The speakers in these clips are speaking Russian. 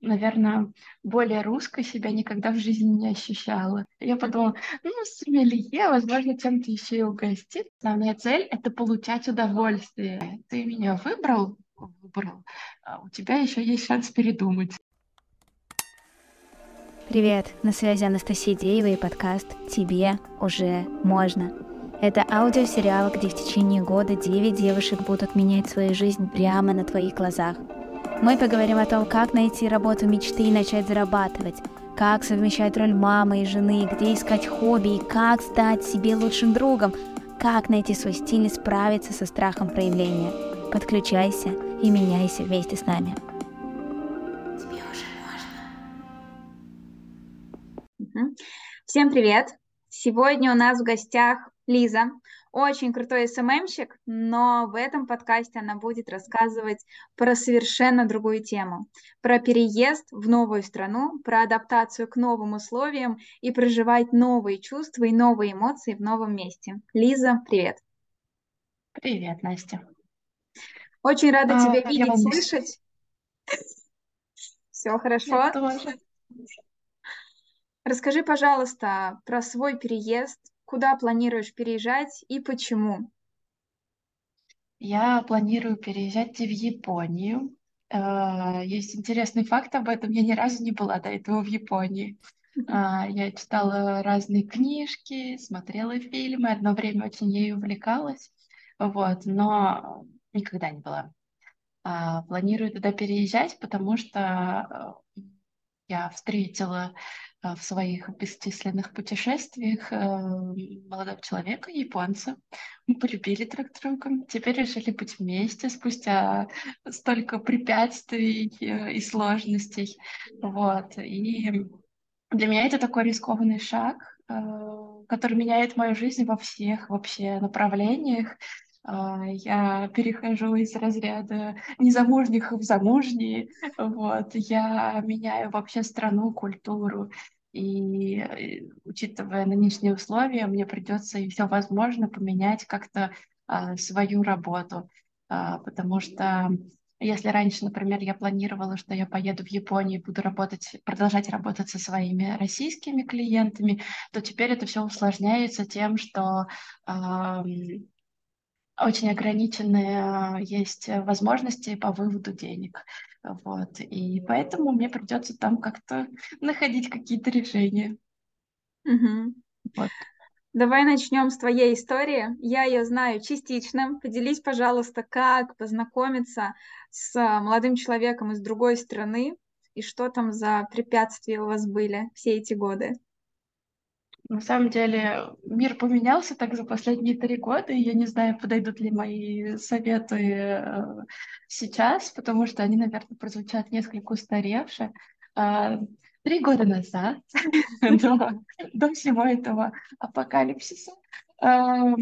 наверное, более русской себя никогда в жизни не ощущала. Я подумала, ну, сомелье, возможно, чем-то еще и угостит. Основная цель — это получать удовольствие. Ты меня выбрал, выбрал, а у тебя еще есть шанс передумать. Привет, на связи Анастасия Деева и подкаст «Тебе уже можно». Это аудиосериал, где в течение года 9 девушек будут менять свою жизнь прямо на твоих глазах – мы поговорим о том, как найти работу мечты и начать зарабатывать, как совмещать роль мамы и жены, где искать хобби и как стать себе лучшим другом, как найти свой стиль и справиться со страхом проявления. Подключайся и меняйся вместе с нами. Тебе уже можно. Всем привет! Сегодня у нас в гостях Лиза, очень крутой СММщик, но в этом подкасте она будет рассказывать про совершенно другую тему, про переезд в новую страну, про адаптацию к новым условиям и проживать новые чувства и новые эмоции в новом месте. Лиза, привет. Привет, Настя. Очень рада а, тебя видеть, вам... слышать. Все хорошо. Расскажи, пожалуйста, про свой переезд, Куда планируешь переезжать и почему? Я планирую переезжать в Японию. Э, есть интересный факт об этом. Я ни разу не была до этого в Японии. А, я читала разные книжки, смотрела фильмы, одно время очень ею увлекалась, вот, но никогда не была. А, планирую туда переезжать, потому что э, я встретила а, в своих бесчисленных путешествиях э, молодого человека, японца. Мы полюбили друг друга. Теперь решили быть вместе спустя столько препятствий э, и сложностей. Вот. И для меня это такой рискованный шаг, э, который меняет мою жизнь во всех вообще направлениях. А, я перехожу из разряда незамужних в замужние, вот, я меняю вообще страну, культуру, и э, учитывая нынешние условия, мне придется и все возможно поменять как-то а, свою работу, а, потому что если раньше, например, я планировала, что я поеду в Японию и буду работать, продолжать работать со своими российскими клиентами, то теперь это все усложняется тем, что очень ограниченные есть возможности по выводу денег. Вот. И поэтому мне придется там как-то находить какие-то решения. Угу. Вот. Давай начнем с твоей истории. Я ее знаю частично. Поделись, пожалуйста, как познакомиться с молодым человеком из другой страны и что там за препятствия у вас были все эти годы. На самом деле мир поменялся так за последние три года, и я не знаю, подойдут ли мои советы э, сейчас, потому что они, наверное, прозвучат несколько устаревше. А, три года назад, до, всего этого апокалипсиса, э,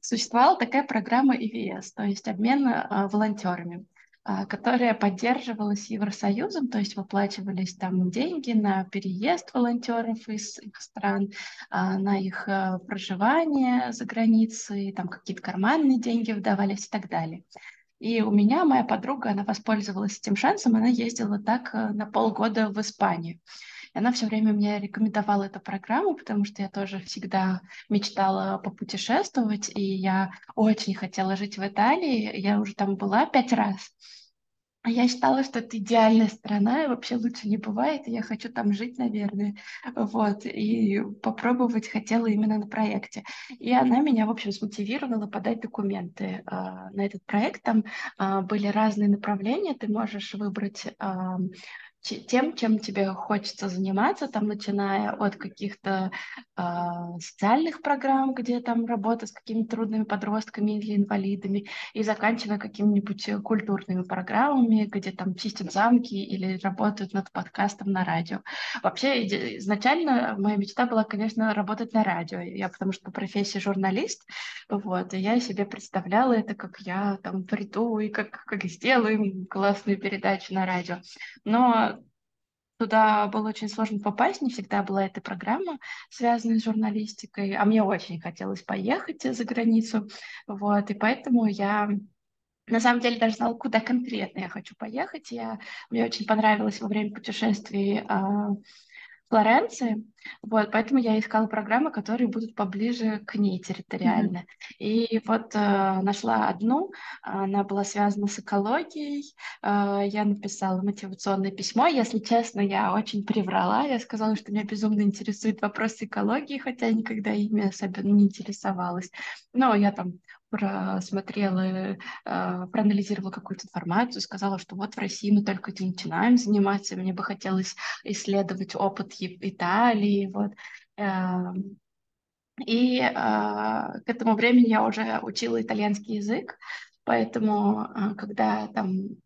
существовала такая программа EVS, то есть обмен э, волонтерами. А, которая поддерживалась Евросоюзом, то есть выплачивались там деньги на переезд волонтеров из их стран, а, на их э, проживание за границей, там какие-то карманные деньги выдавались и так далее. И у меня моя подруга, она воспользовалась этим шансом, она ездила так э, на полгода в Испанию. И она все время мне рекомендовала эту программу, потому что я тоже всегда мечтала попутешествовать, и я очень хотела жить в Италии. Я уже там была пять раз. А я считала, что это идеальная страна, и вообще лучше не бывает, и я хочу там жить, наверное. Вот, и попробовать хотела именно на проекте. И она меня, в общем, смотивировала подать документы э, на этот проект. Там э, были разные направления, ты можешь выбрать э, тем, чем тебе хочется заниматься, там, начиная от каких-то э, социальных программ, где там работа с какими-то трудными подростками или инвалидами, и заканчивая какими-нибудь культурными программами, где там чистят замки или работают над подкастом на радио. Вообще, изначально моя мечта была, конечно, работать на радио. Я потому что по профессии журналист, вот, и я себе представляла это, как я там приду и как, как сделаем классную передачу на радио. Но Туда было очень сложно попасть, не всегда была эта программа, связанная с журналистикой, а мне очень хотелось поехать за границу, вот, и поэтому я на самом деле даже знала, куда конкретно я хочу поехать. Я, мне очень понравилось во время путешествий э, Флоренции, вот, поэтому я искала программы, которые будут поближе к ней территориально. Mm-hmm. И вот э, нашла одну, она была связана с экологией, э, я написала мотивационное письмо, если честно, я очень приврала, я сказала, что меня безумно интересует вопрос экологии, хотя никогда ими особенно не интересовалась. Но я там просмотрела, а, проанализировала какую-то информацию, сказала, что вот в России мы только этим начинаем заниматься, мне бы хотелось исследовать опыт Италии, вот. Эм, и а, к этому времени я уже учила итальянский язык, поэтому а, когда там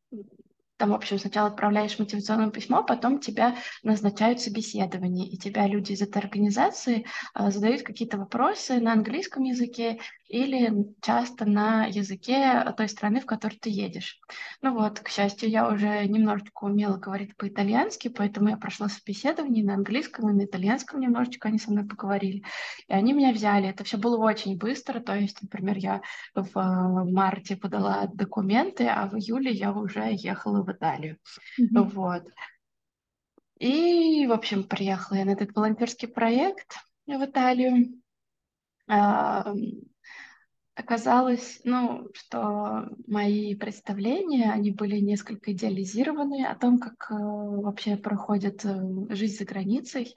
там, в общем, сначала отправляешь мотивационное письмо, потом тебя назначают собеседование, и тебя люди из этой организации э, задают какие-то вопросы на английском языке или часто на языке той страны, в которой ты едешь. Ну вот, к счастью, я уже немножечко умела говорить по-итальянски, поэтому я прошла собеседование на английском и на итальянском немножечко, они со мной поговорили. И они меня взяли. Это все было очень быстро, то есть, например, я в марте подала документы, а в июле я уже ехала в Италию. Mm-hmm. Вот. И, в общем, приехала я на этот волонтерский проект в Италию. Оказалось, ну, что мои представления, они были несколько идеализированы о том, как э, вообще проходит э, жизнь за границей.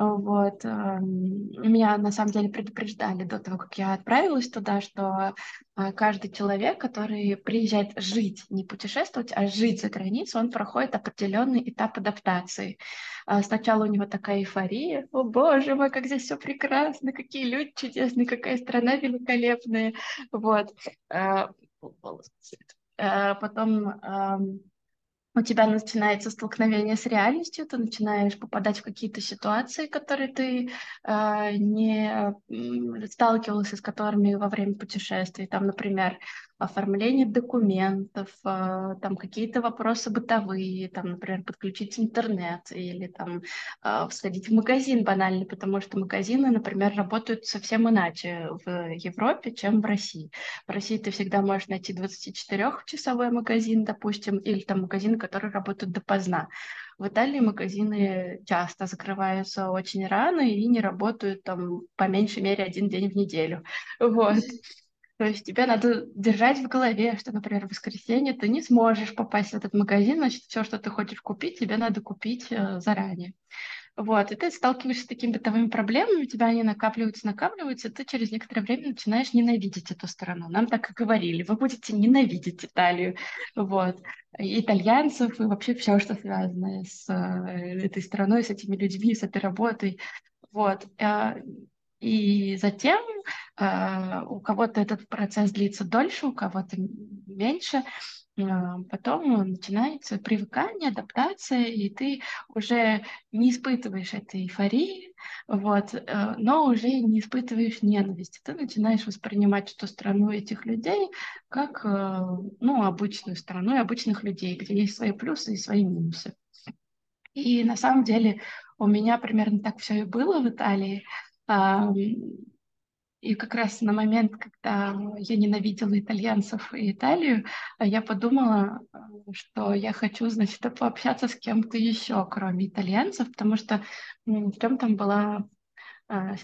Вот. Эм, меня на самом деле предупреждали до того, как я отправилась туда, что э, каждый человек, который приезжает жить, не путешествовать, а жить за границей, он проходит определенный этап адаптации. А сначала у него такая эйфория, о боже мой, как здесь все прекрасно, какие люди чудесные, какая страна великолепная. Вот. Э, э, потом у тебя начинается столкновение с реальностью, ты начинаешь попадать в какие-то ситуации, которые ты э, не сталкивался с которыми во время путешествий. Там, например, оформление документов, э, там какие-то вопросы бытовые, там, например, подключить интернет или там э, сходить в магазин банально, потому что магазины, например, работают совсем иначе в Европе, чем в России. В России ты всегда можешь найти 24-часовой магазин, допустим, или там магазин, который работает допоздна. В Италии магазины часто закрываются очень рано и не работают там по меньшей мере один день в неделю. Вот. То есть тебе надо держать в голове, что, например, в воскресенье ты не сможешь попасть в этот магазин, значит, все, что ты хочешь купить, тебе надо купить э, заранее. Вот, и ты сталкиваешься с такими бытовыми проблемами, у тебя они накапливаются, накапливаются, и ты через некоторое время начинаешь ненавидеть эту страну. Нам так и говорили, вы будете ненавидеть Италию, вот, и итальянцев, и вообще все, что связано с э, этой страной, с этими людьми, с этой работой. Вот. И затем э, у кого-то этот процесс длится дольше, у кого-то меньше. Э, потом начинается привыкание, адаптация, и ты уже не испытываешь этой эйфории, вот, э, но уже не испытываешь ненависти. Ты начинаешь воспринимать эту страну этих людей как э, ну, обычную страну и обычных людей, где есть свои плюсы и свои минусы. И на самом деле у меня примерно так все и было в Италии. И как раз на момент, когда я ненавидела итальянцев и Италию, я подумала, что я хочу, значит, пообщаться с кем-то еще, кроме итальянцев, потому что в чем там была а,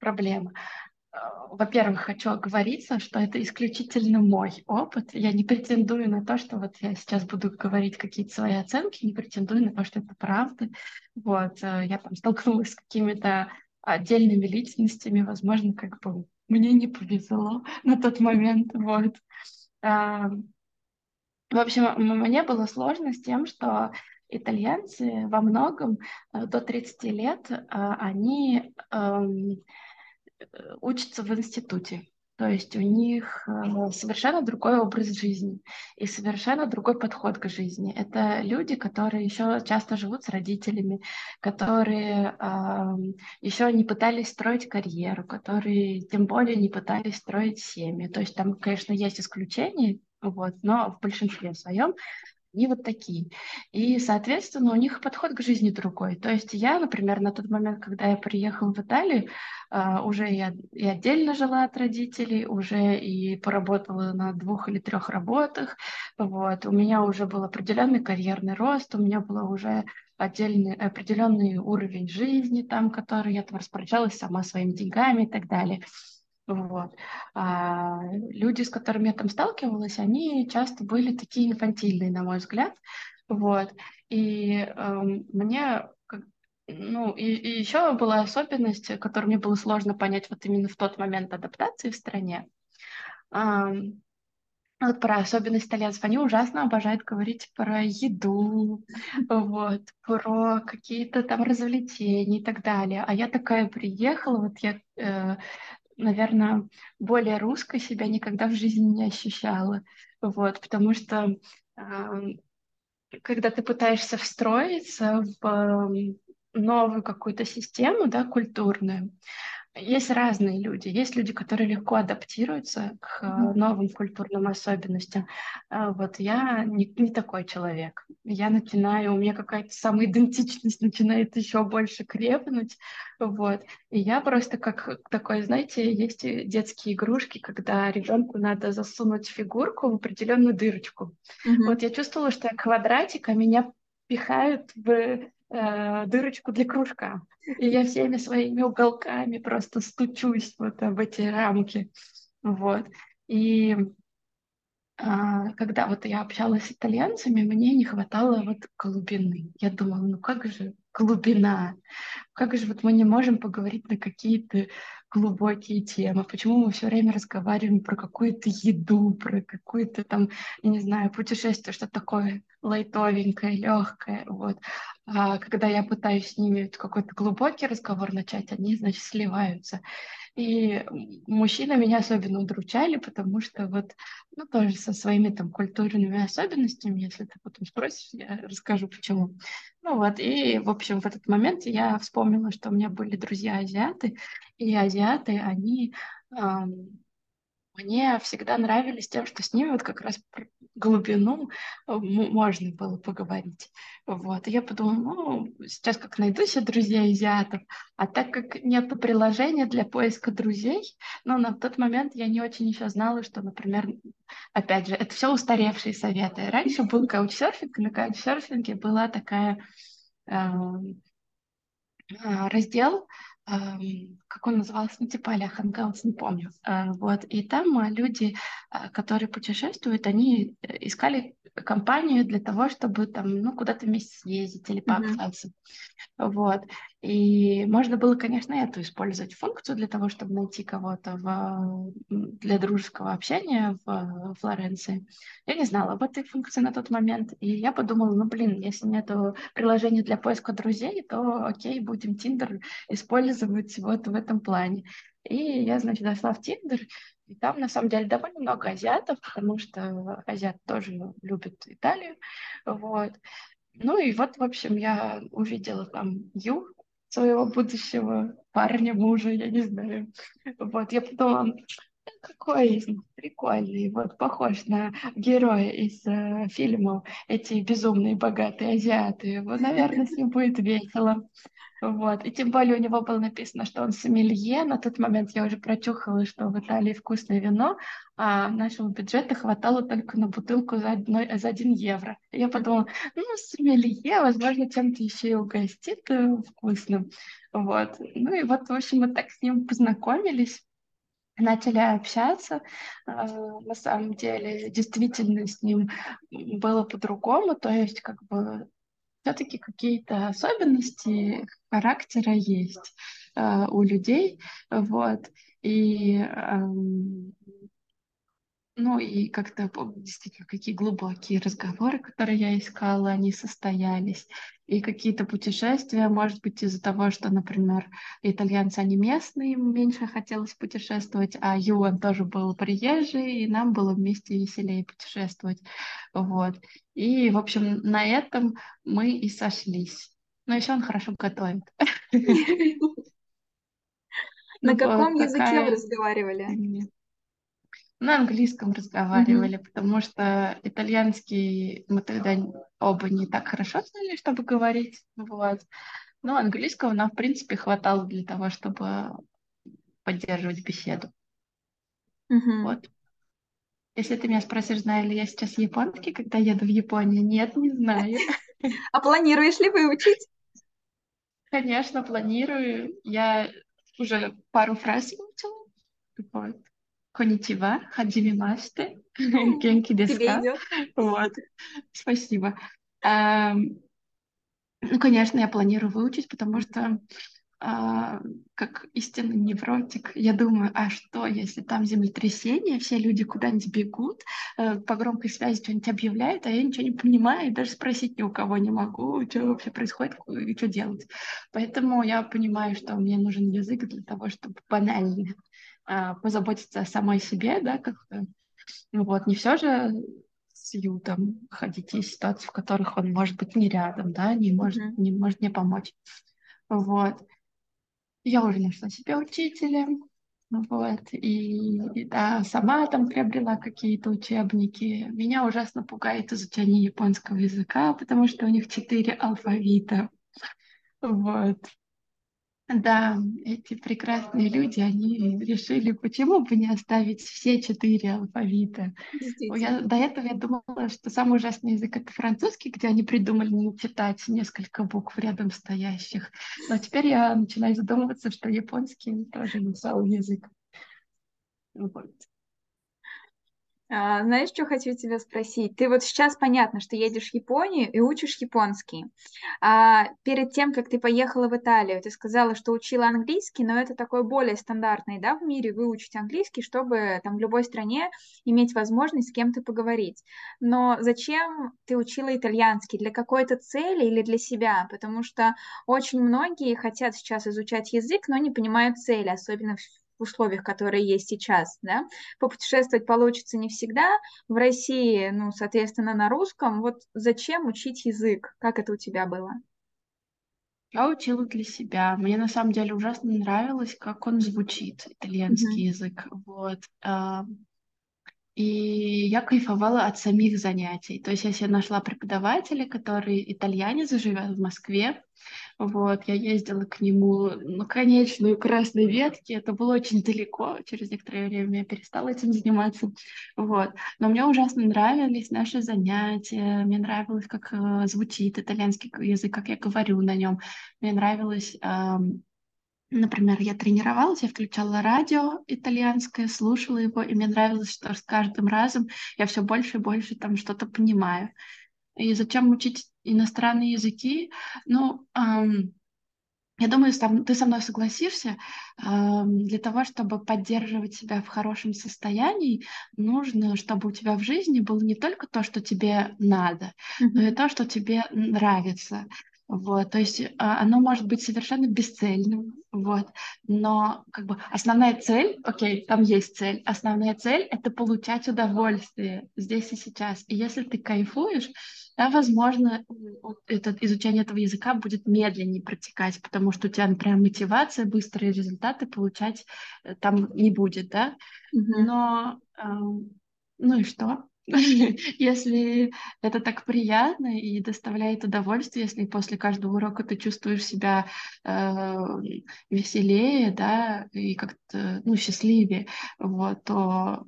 проблема. А, во-первых, хочу оговориться, что это исключительно мой опыт. Я не претендую на то, что вот я сейчас буду говорить какие-то свои оценки, не претендую на то, что это правда. Вот, э, я там столкнулась с какими-то отдельными личностями, возможно, как бы мне не повезло на тот момент, вот. А, в общем, мне было сложно с тем, что итальянцы во многом э, до 30 лет а, они эм, учатся в институте. То есть у них э, совершенно другой образ жизни и совершенно другой подход к жизни. Это люди, которые еще часто живут с родителями, которые еще не пытались строить карьеру, которые тем более не пытались строить семьи. То есть там, конечно, есть исключения, вот, но в большинстве своем они вот такие. И, соответственно, у них подход к жизни другой. То есть я, например, на тот момент, когда я приехала в Италию, а, уже я и отдельно жила от родителей, уже и поработала на двух или трех работах. Вот. У меня уже был определенный карьерный рост, у меня был уже отдельный, определенный уровень жизни, там, который я там распоряжалась сама своими деньгами и так далее. Вот. А люди, с которыми я там сталкивалась, они часто были такие инфантильные, на мой взгляд. Вот. И э, мне ну, и, и еще была особенность, которую мне было сложно понять вот именно в тот момент адаптации в стране. А, вот про особенность итальянцев. Они ужасно обожают говорить про еду, вот, про какие-то там развлечения и так далее. А я такая приехала, вот я э, наверное, более русской себя никогда в жизни не ощущала. Вот, потому что когда ты пытаешься встроиться в новую какую-то систему, да, культурную, есть разные люди. Есть люди, которые легко адаптируются к mm-hmm. новым культурным особенностям. А вот я не, не такой человек. Я начинаю, у меня какая-то самоидентичность начинает еще больше крепнуть. Вот. И я просто как такой, знаете, есть детские игрушки, когда ребенку надо засунуть фигурку в определенную дырочку. Mm-hmm. Вот я чувствовала, что я квадратик, а меня пихают в э, дырочку для кружка. И я всеми своими уголками просто стучусь вот в эти рамки. Вот. И а, когда вот я общалась с итальянцами, мне не хватало вот глубины. Я думала, ну как же глубина? Как же вот мы не можем поговорить на какие-то глубокие темы? Почему мы все время разговариваем про какую-то еду, про какую-то там, я не знаю, путешествие, что такое лайтовенькое, легкое, вот. А когда я пытаюсь с ними какой-то глубокий разговор начать, они, значит, сливаются. И мужчины меня особенно удручали, потому что вот, ну, тоже со своими там культурными особенностями, если ты потом спросишь, я расскажу почему. Ну вот, и, в общем, в этот момент я вспомнила, что у меня были друзья-азиаты, и азиаты, они эм, мне всегда нравились тем, что с ними вот как раз глубину э, можно было поговорить. Вот. И я подумала, ну, сейчас как найду себе друзей азиатов, а так как нет приложения для поиска друзей, ну, на тот момент я не очень еще знала, что, например, опять же, это все устаревшие советы. Раньше был каучсерфинг, на каучсерфинге была такая э, раздел, как он назывался, ну, типа а Hangouts, не помню. А, вот. И там а, люди, которые путешествуют, они э, искали компанию для того, чтобы там, ну, куда-то вместе съездить или пообщаться. Mm-hmm. Вот. И можно было, конечно, эту использовать функцию для того, чтобы найти кого-то в, для дружеского общения в Флоренции. Я не знала об этой функции на тот момент, и я подумала, ну, блин, если нет приложения для поиска друзей, то окей, будем Тиндер использовать вот в этом плане. И я, значит, зашла в Тиндер, и там, на самом деле, довольно много азиатов, потому что азиат тоже любит Италию. Вот. Ну и вот, в общем, я увидела там Ю, своего будущего парня, мужа, я не знаю. Вот, я подумала, какой прикольный, вот похож на героя из э, фильмов эти безумные богатые азиаты. Вот, наверное, с ним будет весело. Вот. И тем более у него было написано, что он сомелье. На тот момент я уже прочухала, что в Италии вкусное вино, а нашего бюджета хватало только на бутылку за, одной, за один евро. И я подумала, ну, сомелье, возможно, чем-то еще и угостит э, вкусным. Вот. Ну и вот, в общем, мы так с ним познакомились начали общаться. А, на самом деле, действительно с ним было по-другому. То есть, как бы, все-таки какие-то особенности характера есть э, у людей, вот, и ну и как-то действительно какие глубокие разговоры, которые я искала, они состоялись. И какие-то путешествия, может быть, из-за того, что, например, итальянцы, они местные, им меньше хотелось путешествовать, а Юан тоже был приезжий, и нам было вместе веселее путешествовать. Вот. И, в общем, на этом мы и сошлись. Но еще он хорошо готовит. На каком языке вы разговаривали? На английском разговаривали, mm-hmm. потому что итальянский мы тогда оба не так хорошо знали, чтобы говорить. Вот. Но английского нам, в принципе, хватало для того, чтобы поддерживать беседу. Mm-hmm. Вот. Если ты меня спросишь, знаю ли я сейчас японский, когда еду в Японию, нет, не знаю. А планируешь ли выучить? Конечно, планирую. Я уже пару фраз выучила. Вот. Коничева, хаджими масте, генки деска. Вот. Спасибо. Ну, конечно, я планирую выучить, потому что а, как истинный невротик, я думаю, а что, если там землетрясение, все люди куда-нибудь бегут, э, по громкой связи что-нибудь объявляют, а я ничего не понимаю, и даже спросить ни у кого не могу, что вообще происходит и что делать. Поэтому я понимаю, что мне нужен язык для того, чтобы банально позаботиться о самой себе, да, как-то. Ну вот, не все же с Ютом ходить. Есть ситуации, в которых он может быть не рядом, да, не может, mm-hmm. не может мне помочь. Вот. Я уже нашла себе учителя, вот, и, и да, сама там приобрела какие-то учебники. Меня ужасно пугает изучение японского языка, потому что у них четыре алфавита. Вот. Да, эти прекрасные люди, они решили, почему бы не оставить все четыре алфавита. Я, до этого я думала, что самый ужасный язык это французский, где они придумали не читать несколько букв рядом стоящих. Но теперь я начинаю задумываться, что японский тоже не целый язык. Вот. А, знаешь, что хочу тебя спросить? Ты вот сейчас понятно, что едешь в Японию и учишь японский. А перед тем, как ты поехала в Италию, ты сказала, что учила английский, но это такой более стандартный, да, в мире выучить английский, чтобы там в любой стране иметь возможность с кем-то поговорить. Но зачем ты учила итальянский? Для какой-то цели или для себя? Потому что очень многие хотят сейчас изучать язык, но не понимают цели, особенно в в условиях, которые есть сейчас, да, попутешествовать получится не всегда. В России, ну, соответственно, на русском. Вот зачем учить язык? Как это у тебя было? Я учила для себя. Мне на самом деле ужасно нравилось, как он звучит, итальянский mm-hmm. язык. Вот. И я кайфовала от самих занятий. То есть я себе нашла преподавателя, который итальянец, живет в Москве. Вот, я ездила к нему на конечную красной ветке. Это было очень далеко. Через некоторое время я перестала этим заниматься. Вот. Но мне ужасно нравились наши занятия. Мне нравилось, как э, звучит итальянский язык, как я говорю на нем. Мне нравилось э, Например, я тренировалась, я включала радио итальянское, слушала его, и мне нравилось, что с каждым разом я все больше и больше там что-то понимаю. И зачем учить иностранные языки? Ну, эм, я думаю, ты со мной согласишься, эм, для того, чтобы поддерживать себя в хорошем состоянии, нужно, чтобы у тебя в жизни было не только то, что тебе надо, mm-hmm. но и то, что тебе нравится. Вот, то есть а, оно может быть совершенно бесцельным, вот, но как бы основная цель, окей, там есть цель, основная цель — это получать удовольствие здесь и сейчас. И если ты кайфуешь, да, возможно, это, изучение этого языка будет медленнее протекать, потому что у тебя, например, мотивация, быстрые результаты получать э, там не будет, да, но, э, ну и что? Если это так приятно и доставляет удовольствие, если после каждого урока ты чувствуешь себя э, веселее, да, и как-то, ну, счастливее, вот, то,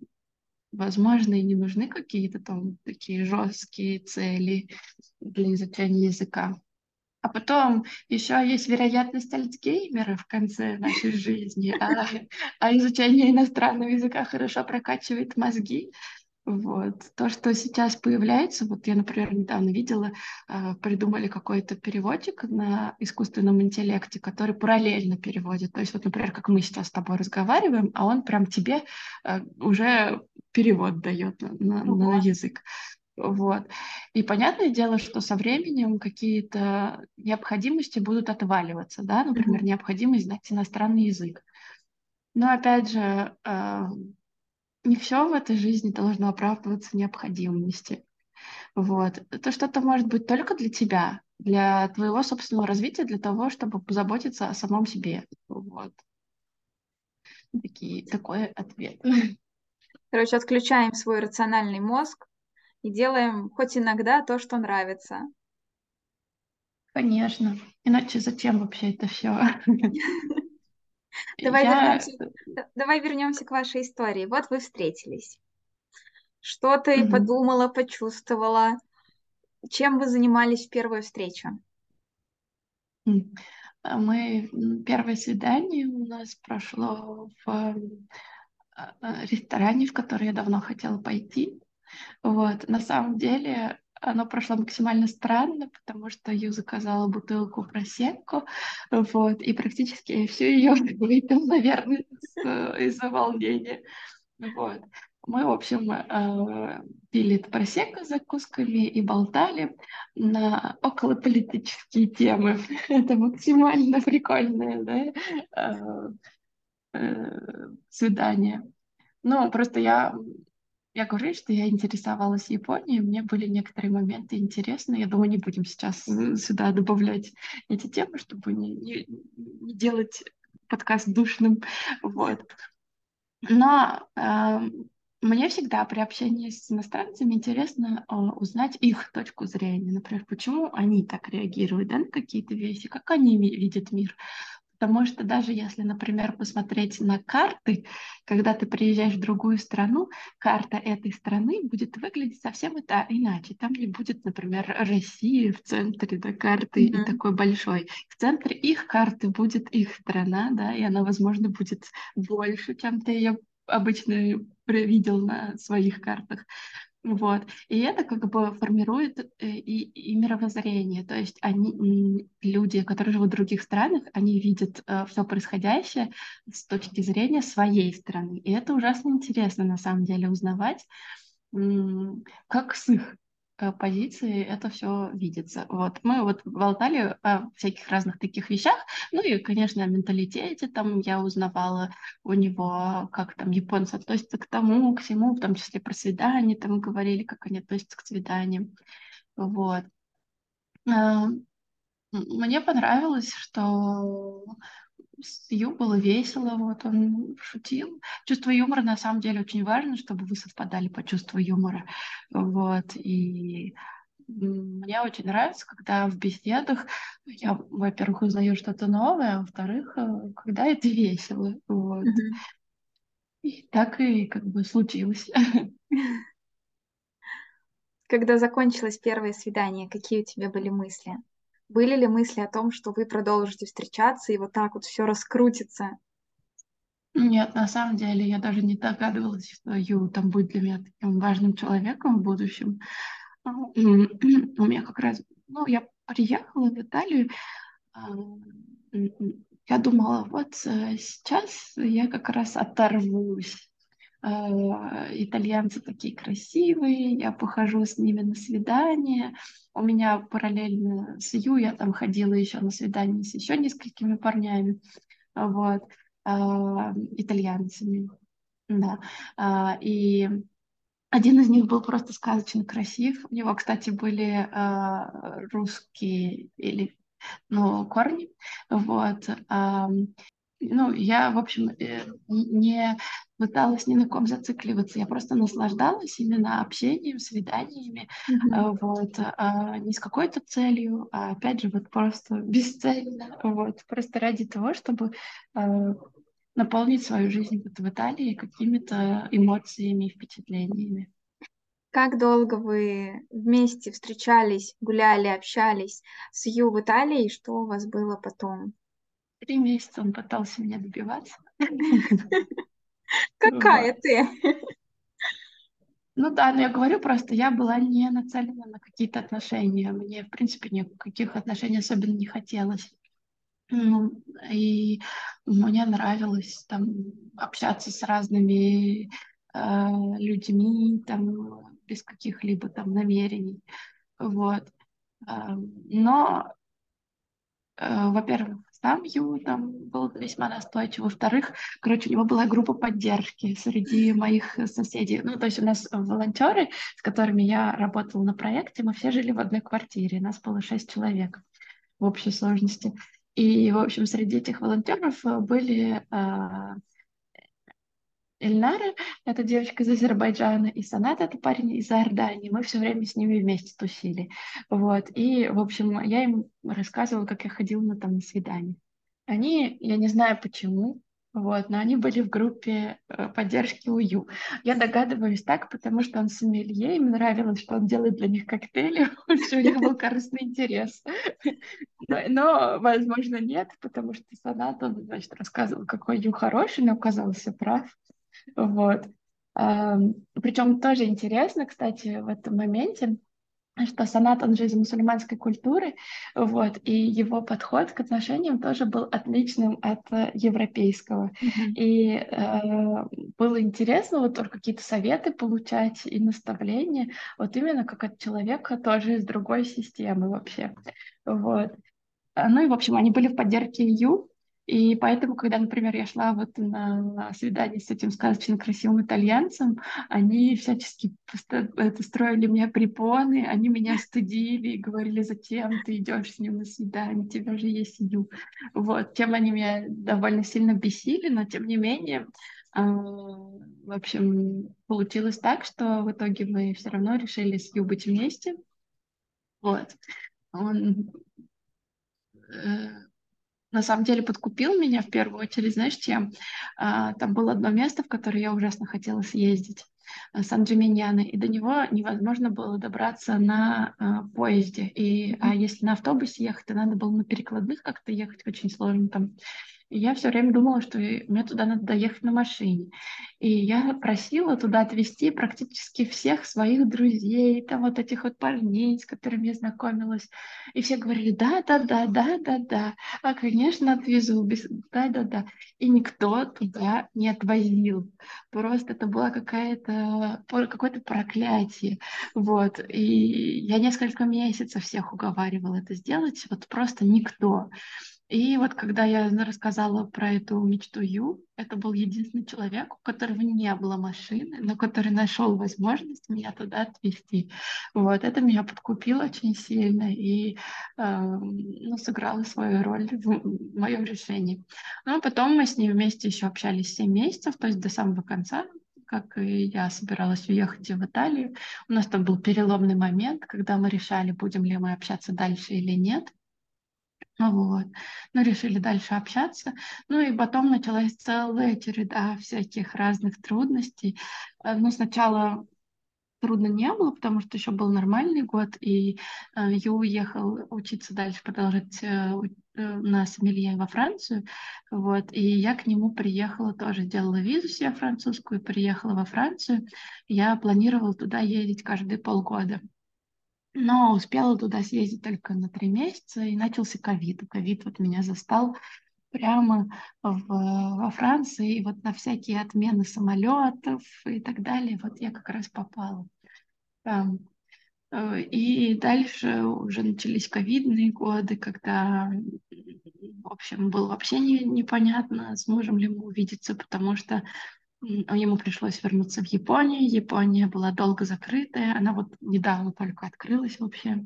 возможно, и не нужны какие-то там такие жесткие цели для изучения языка. А потом еще есть вероятность альцгеймера в конце нашей жизни, а, а изучение иностранного языка хорошо прокачивает мозги. Вот. То, что сейчас появляется, вот я, например, недавно видела, э, придумали какой-то переводчик на искусственном интеллекте, который параллельно переводит. То есть вот, например, как мы сейчас с тобой разговариваем, а он прям тебе э, уже перевод дает на, на, на язык. Вот. И понятное дело, что со временем какие-то необходимости будут отваливаться, да, например, mm-hmm. необходимость знать иностранный язык. Но опять же, э, не все в этой жизни должно оправдываться необходимости. Вот. Это что-то может быть только для тебя, для твоего собственного развития, для того, чтобы позаботиться о самом себе. Вот. Такие, такой ответ. Короче, отключаем свой рациональный мозг и делаем хоть иногда то, что нравится. Конечно. Иначе зачем вообще это все? Давай, Я... вернемся, давай вернемся к вашей истории. Вот вы встретились. Что ты mm подумала, почувствовала? Чем вы занимались в первую встречу? А мы первое свидание у нас прошло в а, а, ресторане, в который я давно хотела пойти. Вот. На самом деле оно прошло максимально странно, потому что Ю заказала бутылку просекку, вот, и практически всю ее выпил, наверное, из-за волнения. Вот. Мы, в общем, э, пили просекко с закусками и болтали на околополитические темы. Это максимально прикольное да, э, э, свидание. Ну, просто я я говорю, что я интересовалась Японией, мне были некоторые моменты интересны. Я думаю, не будем сейчас сюда добавлять эти темы, чтобы не, не, не делать подкаст душным. Вот. Но э, мне всегда при общении с иностранцами интересно э, узнать их точку зрения. Например, почему они так реагируют да, на какие-то вещи, как они видят мир. Потому что даже если, например, посмотреть на карты, когда ты приезжаешь в другую страну, карта этой страны будет выглядеть совсем это иначе. Там не будет, например, России в центре да, карты mm-hmm. и такой большой. В центре их карты будет их страна, да, и она, возможно, будет больше, чем ты ее обычно видел на своих картах. Вот. И это как бы формирует э, и, и мировоззрение. То есть они, люди, которые живут в других странах, они видят э, все происходящее с точки зрения своей страны. И это ужасно интересно на самом деле узнавать, как с их позиции это все видится. Вот. Мы вот болтали о всяких разных таких вещах, ну и, конечно, о менталитете там я узнавала у него, как там японцы относятся к тому, к всему, в том числе про свидания, там говорили, как они относятся к свиданиям. Вот. Э, мне понравилось, что Ю было весело, вот он шутил. Чувство юмора на самом деле очень важно, чтобы вы совпадали по чувству юмора. Вот, и мне очень нравится, когда в беседах я, во-первых, узнаю что-то новое, а во-вторых, э, когда это весело. Вот. Mm-hmm. И так и как бы случилось. Когда закончилось первое свидание, какие у тебя были мысли? Были ли мысли о том, что вы продолжите встречаться и вот так вот все раскрутится? Нет, на самом деле я даже не догадывалась, что Ю там будет для меня таким важным человеком в будущем. А, у меня как раз, ну, я приехала в Италию, а, я думала, вот э, сейчас я как раз оторвусь итальянцы такие красивые, я похожу с ними на свидание. У меня параллельно с Ю я там ходила еще на свидание с еще несколькими парнями, вот, э, итальянцами, да. Э, и один из них был просто сказочно красив. У него, кстати, были русские или ну, корни, вот. Ну, я, в общем, не пыталась ни на ком зацикливаться, я просто наслаждалась именно общением, свиданиями, mm-hmm. вот, а не с какой-то целью, а опять же вот просто бесцельно, вот, просто ради того, чтобы а, наполнить свою жизнь вот в Италии какими-то эмоциями и впечатлениями. Как долго вы вместе встречались, гуляли, общались с Ю в Италии, и что у вас было потом? Три месяца он пытался меня добиваться. Какая ты? Ну да, но я говорю просто, я была не нацелена на какие-то отношения. Мне, в принципе, никаких отношений особенно не хотелось. Ну, и мне нравилось там общаться с разными э, людьми, там, без каких-либо там намерений. Вот. Э, но, э, во-первых, сам Ю там был весьма настойчив. Во-вторых, короче, у него была группа поддержки среди моих соседей. Ну, то есть у нас волонтеры, с которыми я работала на проекте, мы все жили в одной квартире. Нас было шесть человек в общей сложности. И, в общем, среди этих волонтеров были э, Ильнара — это девочка из Азербайджана, и Санат — это парень из Иордании. Мы все время с ними вместе тусили. Вот. И, в общем, я им рассказывала, как я ходила на, там, на свидание. Они, я не знаю почему, вот, но они были в группе э, поддержки УЮ. Я догадываюсь так, потому что он сомелье, им нравилось, что он делает для них коктейли, у них был корыстный интерес. Но, возможно, нет, потому что Санат, он, значит, рассказывал, какой Ю хороший, но оказался прав. Вот. Причем тоже интересно, кстати, в этом моменте, что Санат, он же из мусульманской культуры, вот, и его подход к отношениям тоже был отличным от э, европейского. Mm-hmm. И э, было интересно вот тоже какие-то советы получать и наставления, вот именно как от человека тоже из другой системы вообще. Вот. Ну и, в общем, они были в поддержке Ю, и поэтому, когда, например, я шла вот на свидание с этим сказочно красивым итальянцем, они всячески это строили мне препоны, они меня стыдили и говорили, зачем ты идешь с ним на свидание, у тебя же есть Ю. Вот, тем они меня довольно сильно бесили, но тем не менее, э, в общем, получилось так, что в итоге мы все равно решили с Ю быть вместе. Вот. Он э, на самом деле подкупил меня в первую очередь, знаешь, чем? А, там было одно место, в которое я ужасно хотела съездить. Э, Сан-Джиминьяно, и до него невозможно было добраться на э, поезде. И, а если на автобусе ехать, то надо было на перекладных как-то ехать, очень сложно там. И я все время думала, что мне туда надо доехать на машине. И я просила туда отвезти практически всех своих друзей, там вот этих вот парней, с которыми я знакомилась. И все говорили, да, да, да, да, да, да. А, конечно, отвезу, без... да, да, да. И никто туда не отвозил. Просто это была какая-то, какое-то проклятие. Вот. И я несколько месяцев всех уговаривала это сделать, вот просто никто. И вот когда я рассказала про эту мечту Ю, это был единственный человек, у которого не было машины, но который нашел возможность меня туда отвезти. Вот это меня подкупило очень сильно и э, ну, сыграло свою роль в моем решении. Ну а потом мы с ней вместе еще общались 7 месяцев, то есть до самого конца, как и я собиралась уехать в Италию. У нас там был переломный момент, когда мы решали, будем ли мы общаться дальше или нет. Вот. Ну, решили дальше общаться. Ну и потом началась целая череда всяких разных трудностей. Э, ну, сначала трудно не было, потому что еще был нормальный год, и э, Ю уехал учиться дальше, продолжать э, на сомелье во Францию, вот, и я к нему приехала тоже, делала визу себе французскую, приехала во Францию, я планировала туда ездить каждые полгода но успела туда съездить только на три месяца, и начался ковид. Ковид вот меня застал прямо в, во Франции, и вот на всякие отмены самолетов и так далее, вот я как раз попала там. Э, и дальше уже начались ковидные годы, когда, в общем, было вообще не, непонятно, сможем ли мы увидеться, потому что Ему пришлось вернуться в Японию. Япония была долго закрытая, она вот недавно только открылась вообще.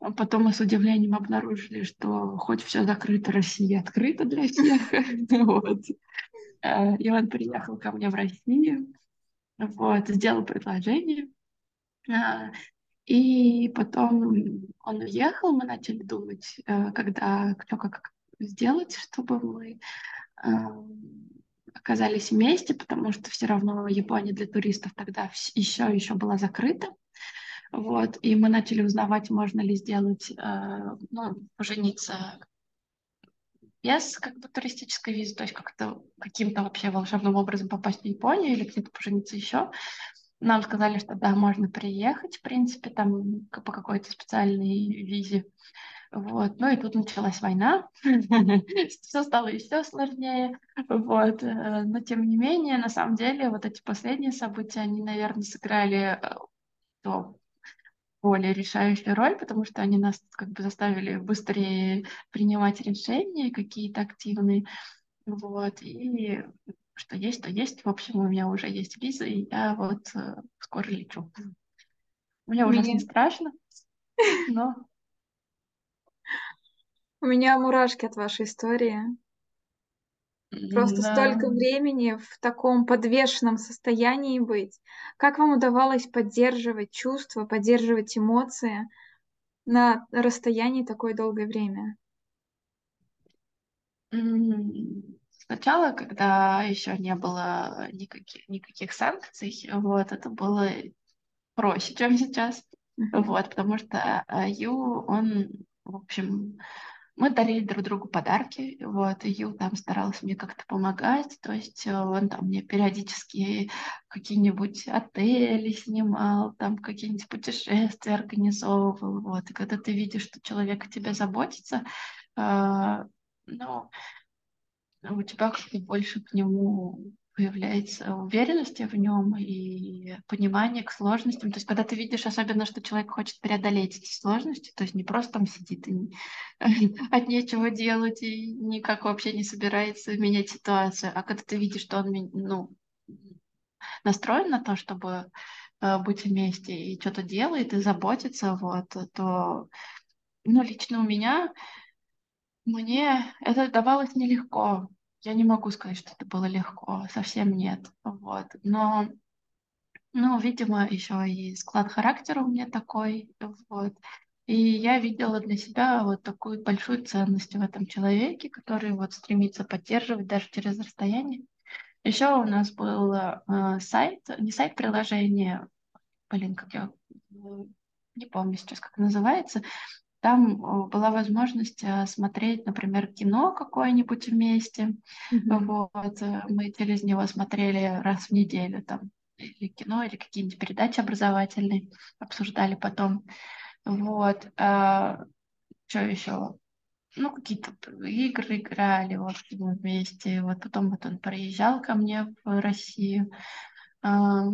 А потом мы с удивлением обнаружили, что хоть все закрыто, Россия открыта для всех. вот. А, и он приехал ко мне в Россию, вот, сделал предложение. А, и потом он уехал, мы начали думать, э, когда, кто как сделать, чтобы мы оказались вместе, потому что все равно Япония для туристов тогда еще, еще была закрыта. Вот, и мы начали узнавать, можно ли сделать, э, ну, пожениться без как бы туристической визы, то есть как-то каким-то вообще волшебным образом попасть в Японию или где-то пожениться еще. Нам сказали, что да, можно приехать, в принципе, там по какой-то специальной визе. Вот. Ну и тут началась война, все стало еще сложнее. Вот. Э, но тем не менее, на самом деле, вот эти последние события, они, наверное, сыграли э, то, более решающую роль, потому что они нас как бы заставили быстрее принимать решения какие-то активные. Вот. И что есть, то есть. В общем, у меня уже есть виза, и я вот э, скоро лечу. Мне ужасно страшно, но у меня мурашки от вашей истории. Просто Да. столько времени в таком подвешенном состоянии быть. Как вам удавалось поддерживать чувства, поддерживать эмоции на расстоянии такое долгое время? Сначала, когда еще не было никаких, никаких санкций, вот, это было проще, чем сейчас. Вот, потому что а, Ю, он, в общем, мы дарили друг другу подарки, вот, и Ю там старался мне как-то помогать, то есть э, он там мне периодически какие-нибудь отели снимал, там какие-нибудь путешествия организовывал, вот, и когда ты видишь, что человек о тебе заботится, а, ну, у тебя как-то больше к нему появляется уверенности в нем и понимание к сложностям. То есть, когда ты видишь особенно, что человек хочет преодолеть эти сложности, то есть не просто там сидит и от нечего делать и никак вообще не собирается менять ситуацию, а когда ты видишь, что он ну, настроен на то, чтобы э, быть вместе и что-то делает и заботится, вот, то, ну, лично у меня мне это давалось нелегко. Я не могу сказать, что это было легко, совсем нет. Вот. Но, ну, видимо, еще и склад характера у меня такой. Вот. И я видела для себя вот такую большую ценность в этом человеке, который вот стремится поддерживать даже через расстояние. Еще у нас был э, сайт, не сайт приложение, блин, как я не помню сейчас, как называется, там э, была возможность э, смотреть, например, кино какое-нибудь вместе. Мгм. Вот, э, мы через него смотрели раз в неделю там или кино, или какие-нибудь передачи образовательные, обсуждали потом. Вот. А, что еще? Ну, какие-то игры играли вот вместе. Вот потом вот он приезжал ко мне в Россию. А,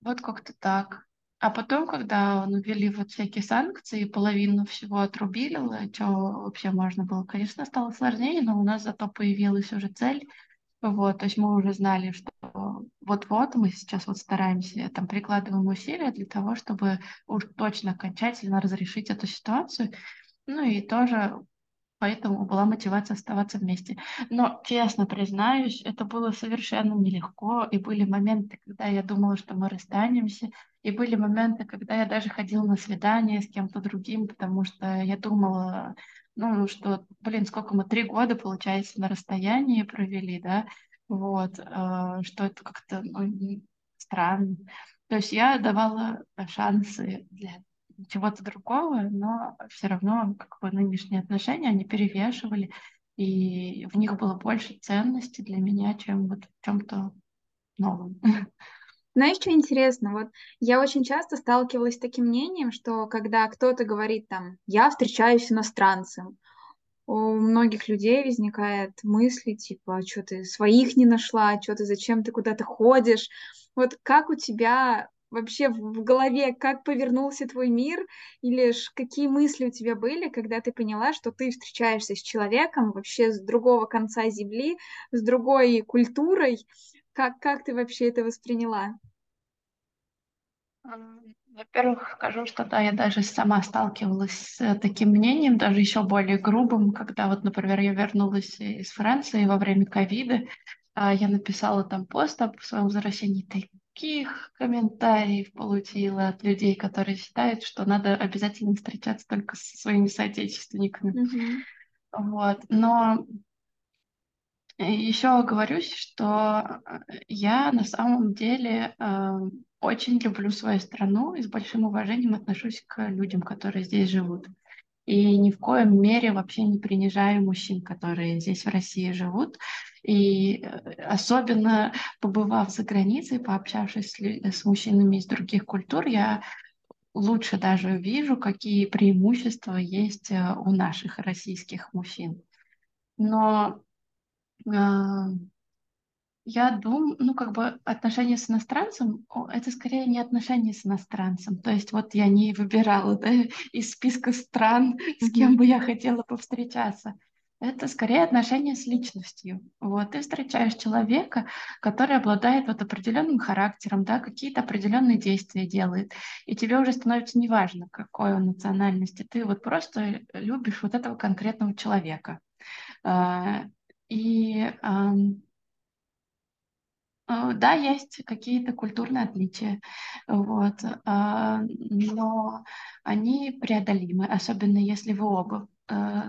вот как-то так. А потом, когда ввели вот всякие санкции, половину всего отрубили, что вообще можно было, конечно, стало сложнее, но у нас зато появилась уже цель. Вот, то есть мы уже знали, что вот-вот мы сейчас вот стараемся, там прикладываем усилия для того, чтобы уж точно окончательно разрешить эту ситуацию. Ну и тоже Поэтому была мотивация оставаться вместе. Но, честно признаюсь, это было совершенно нелегко. И были моменты, когда я думала, что мы расстанемся. И были моменты, когда я даже ходила на свидание с кем-то другим, потому что я думала, ну, что, блин, сколько мы, три года, получается, на расстоянии провели, да, вот, э, что это как-то ну, странно. То есть я давала шансы для чего-то другого, но все равно как бы нынешние отношения, они перевешивали, и в них было больше ценности для меня, чем вот в чем-то новом. Знаешь, что интересно? Вот я очень часто сталкивалась с таким мнением, что когда кто-то говорит там, я встречаюсь с иностранцем, у многих людей возникает мысли типа, что ты своих не нашла, что ты, зачем ты куда-то ходишь. Вот как у тебя вообще в голове, как повернулся твой мир, или ж какие мысли у тебя были, когда ты поняла, что ты встречаешься с человеком вообще с другого конца земли, с другой культурой, как, как ты вообще это восприняла? М, Во-первых, скажу, что да, я даже сама сталкивалась с э, таким мнением, даже еще более грубым, когда вот, например, я вернулась из Франции во время ковида, а, я написала там пост об своем возвращении, таких комментариев получила от людей, которые считают, что надо обязательно встречаться только со своими соотечественниками. Мгм. Вот. Но еще оговорюсь, что э, я на самом деле э, очень люблю свою страну и с большим уважением отношусь к людям, которые здесь живут. И ни в коем мере вообще не принижаю мужчин, которые здесь в России живут. И э, особенно побывав за границей, пообщавшись с, с мужчинами из других культур, я лучше даже вижу, какие преимущества есть э, у наших российских мужчин. Но я думаю, ну, как бы отношения с иностранцем, это скорее не отношения с иностранцем. То есть вот я не выбирала, да, из списка стран, с кем бы я хотела повстречаться. Это скорее отношения с личностью. Вот ты встречаешь человека, который обладает вот определенным характером, да, какие-то определенные действия делает, и тебе уже становится неважно, какой он национальности. Ты вот просто любишь вот этого конкретного человека. А, И э, да, есть какие-то культурные отличия, вот, э, но они преодолимы, особенно если вы оба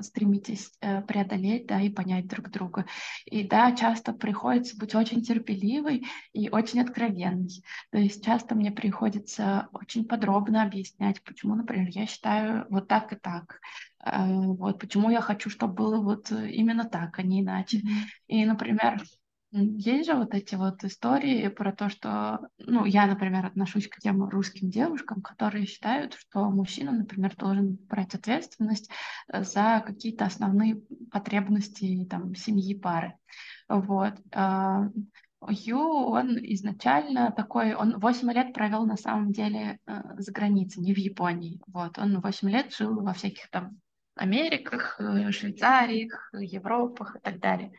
стремитесь э, преодолеть, да, и понять друг друга. И да, часто приходится быть очень терпеливой и очень откровенной. То есть часто мне приходится очень подробно объяснять, почему, например, я считаю вот так и так. Э, вот почему я хочу, чтобы было вот именно так, а не иначе. И, например, есть же вот эти вот истории про то, что, ну, я, например, отношусь к тем русским девушкам, которые считают, что мужчина, например, должен брать ответственность э, за какие-то основные потребности там, семьи, пары. Вот. А, Ю, он изначально такой, он 8 лет провел на самом деле э, за границей, не в Японии. Вот. Он 8 лет жил во всяких там Америках, э, Швейцариях, Европах и так далее.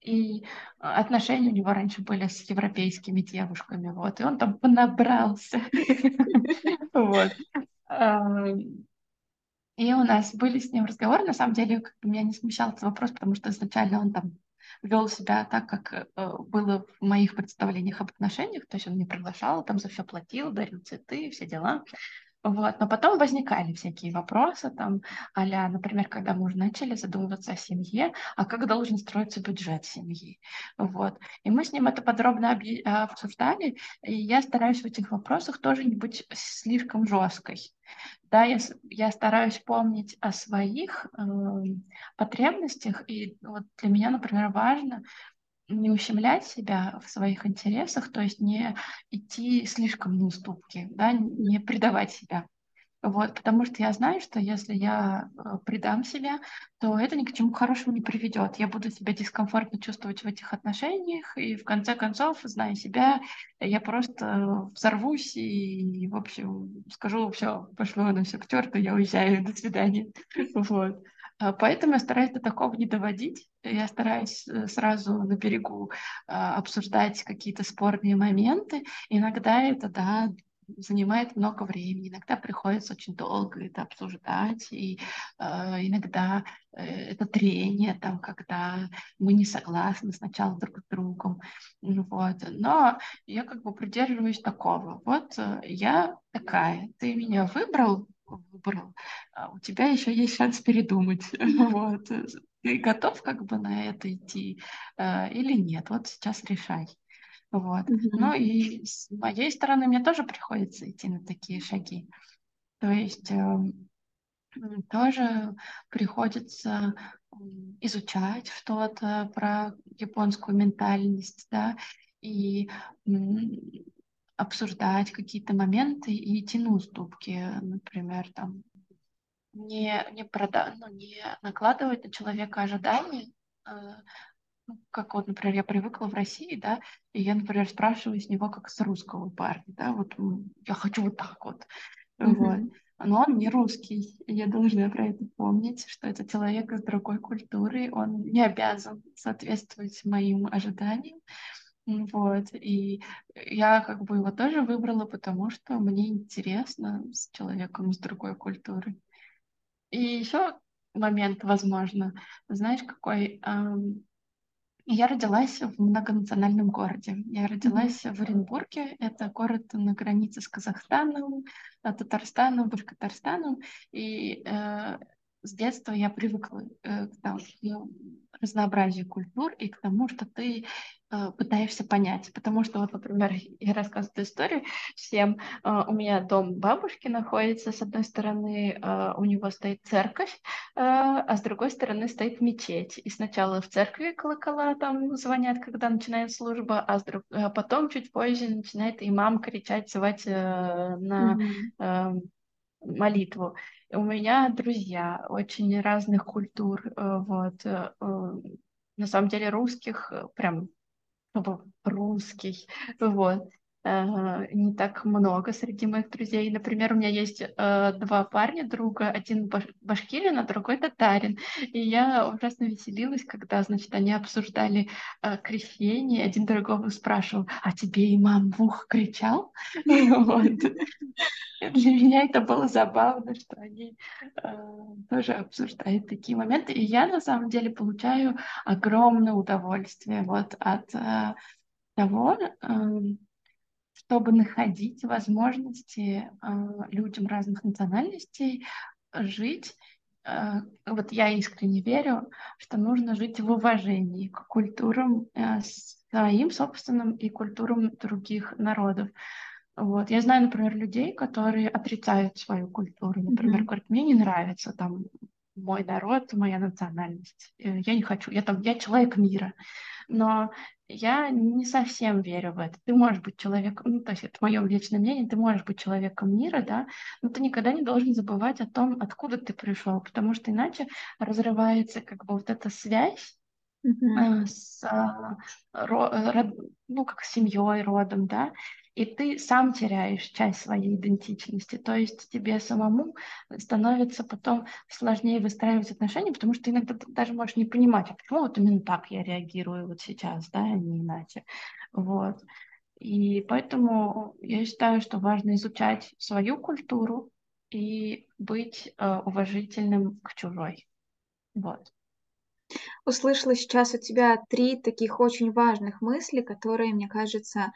И отношения у него раньше были с европейскими девушками, вот, и он там понабрался. Вот. И у нас были с ним разговоры, на самом деле, как бы меня не смущал этот вопрос, потому что изначально он там вел себя так, как э, было в моих представлениях об отношениях, то есть он меня приглашал, там за все платил, дарил цветы, все дела. Вот. Но потом возникали всякие вопросы, там, а например, когда мы уже начали задумываться о семье, а как должен строиться бюджет семьи. Вот. И мы с ним это подробно обсуждали, и я стараюсь в этих вопросах тоже не быть слишком жесткой. Да, я, я стараюсь помнить о своих э, потребностях, и вот для меня, например, важно не ущемлять себя в своих интересах, то есть не идти слишком на уступки, да, не предавать себя. Вот, потому что я знаю, что если я э, предам себя, то это ни к чему хорошему не приведет. Я буду себя дискомфортно чувствовать в этих отношениях, и в конце концов, зная себя, я просто взорвусь и, в общем, скажу, все, пошло на все к черту, я уезжаю, до свидания. Вот. А, поэтому я стараюсь до такого не доводить. Я стараюсь э, сразу на берегу а, обсуждать какие-то спорные моменты. Иногда это, да, занимает много времени, иногда приходится очень долго это обсуждать, и э, иногда э, это трение, там, когда мы не согласны сначала друг с другом, вот. Но я как бы придерживаюсь такого. Вот э, я такая, ты меня выбрал, выбрал, а у тебя еще есть шанс передумать. Вот. Ты готов как бы на это идти э, или нет? Вот сейчас решай. Вот. Mm-hmm. Ну и с моей стороны мне тоже приходится идти на такие шаги. То есть э, тоже приходится изучать что-то про японскую ментальность, да, и обсуждать какие-то моменты и идти на уступки, например, там не, не, прода... ну, не накладывать на человека ожидания, э, ну, как вот, например, я привыкла в России, да, и я, например, спрашиваю с него как с русского парня, да, вот я хочу вот так вот, mm-hmm. вот. Но он не русский, и я должна про это помнить, что это человек из другой культуры, он не обязан соответствовать моим ожиданиям, вот, и я как бы его тоже выбрала, потому что мне интересно с человеком из другой культуры. И еще момент, возможно, знаешь, какой? Я родилась в многонациональном городе. Я родилась в Оренбурге. Это город на границе с Казахстаном, Татарстаном, Башкортостаном. И э, с детства я привыкла э, к тому, разнообразию культур и к тому, что ты э, пытаешься понять. Потому что, вот, например, я рассказываю эту историю всем. Э, у меня дом бабушки находится, с одной стороны э, у него стоит церковь, э, а с другой стороны стоит мечеть. И сначала в церкви колокола там звонят, когда начинает служба, а, с друг... а потом чуть позже начинает имам кричать, звать э, на э, молитву. У меня друзья очень разных культур, э, вот, э, э, на самом деле русских, прям русский, вот. Э, не так много среди моих друзей. Например, у меня есть э, два парня друга, один баш башкирин, а другой татарин. И я ужасно веселилась, когда, значит, они обсуждали э, крещение. Один другого спрашивал, а тебе имам в ухо кричал? Для меня это было забавно, что они тоже обсуждают такие моменты. И я, на самом деле, получаю огромное удовольствие вот от того, эм, чтобы находить возможности э, людям разных национальностей жить. Э, вот я искренне верю, что нужно жить в уважении к культурам э, своим собственным и культурам других народов. Вот. Я знаю, например, людей, которые отрицают свою культуру. Например, mm-hmm. говорят, мне не нравится там мой народ, моя национальность. Я не хочу. Я там, я человек мира. Но я не совсем верю в это. Ты можешь быть человеком, ну, то есть это мое личное мнение, ты можешь быть человеком мира, да, но ты никогда не должен забывать о том, откуда ты пришел, потому что иначе разрывается как бы вот эта связь mm-hmm. с, а, ро, ну, как семьей, родом, да, и ты сам теряешь часть своей идентичности. То есть тебе самому становится потом сложнее выстраивать отношения, потому что ты иногда даже можешь не понимать, а почему вот именно так я реагирую вот сейчас, да, а не иначе. Вот. И поэтому я считаю, что важно изучать свою культуру и быть э, уважительным к чужой. Вот. Услышала сейчас у тебя три таких очень важных мысли, которые, мне кажется,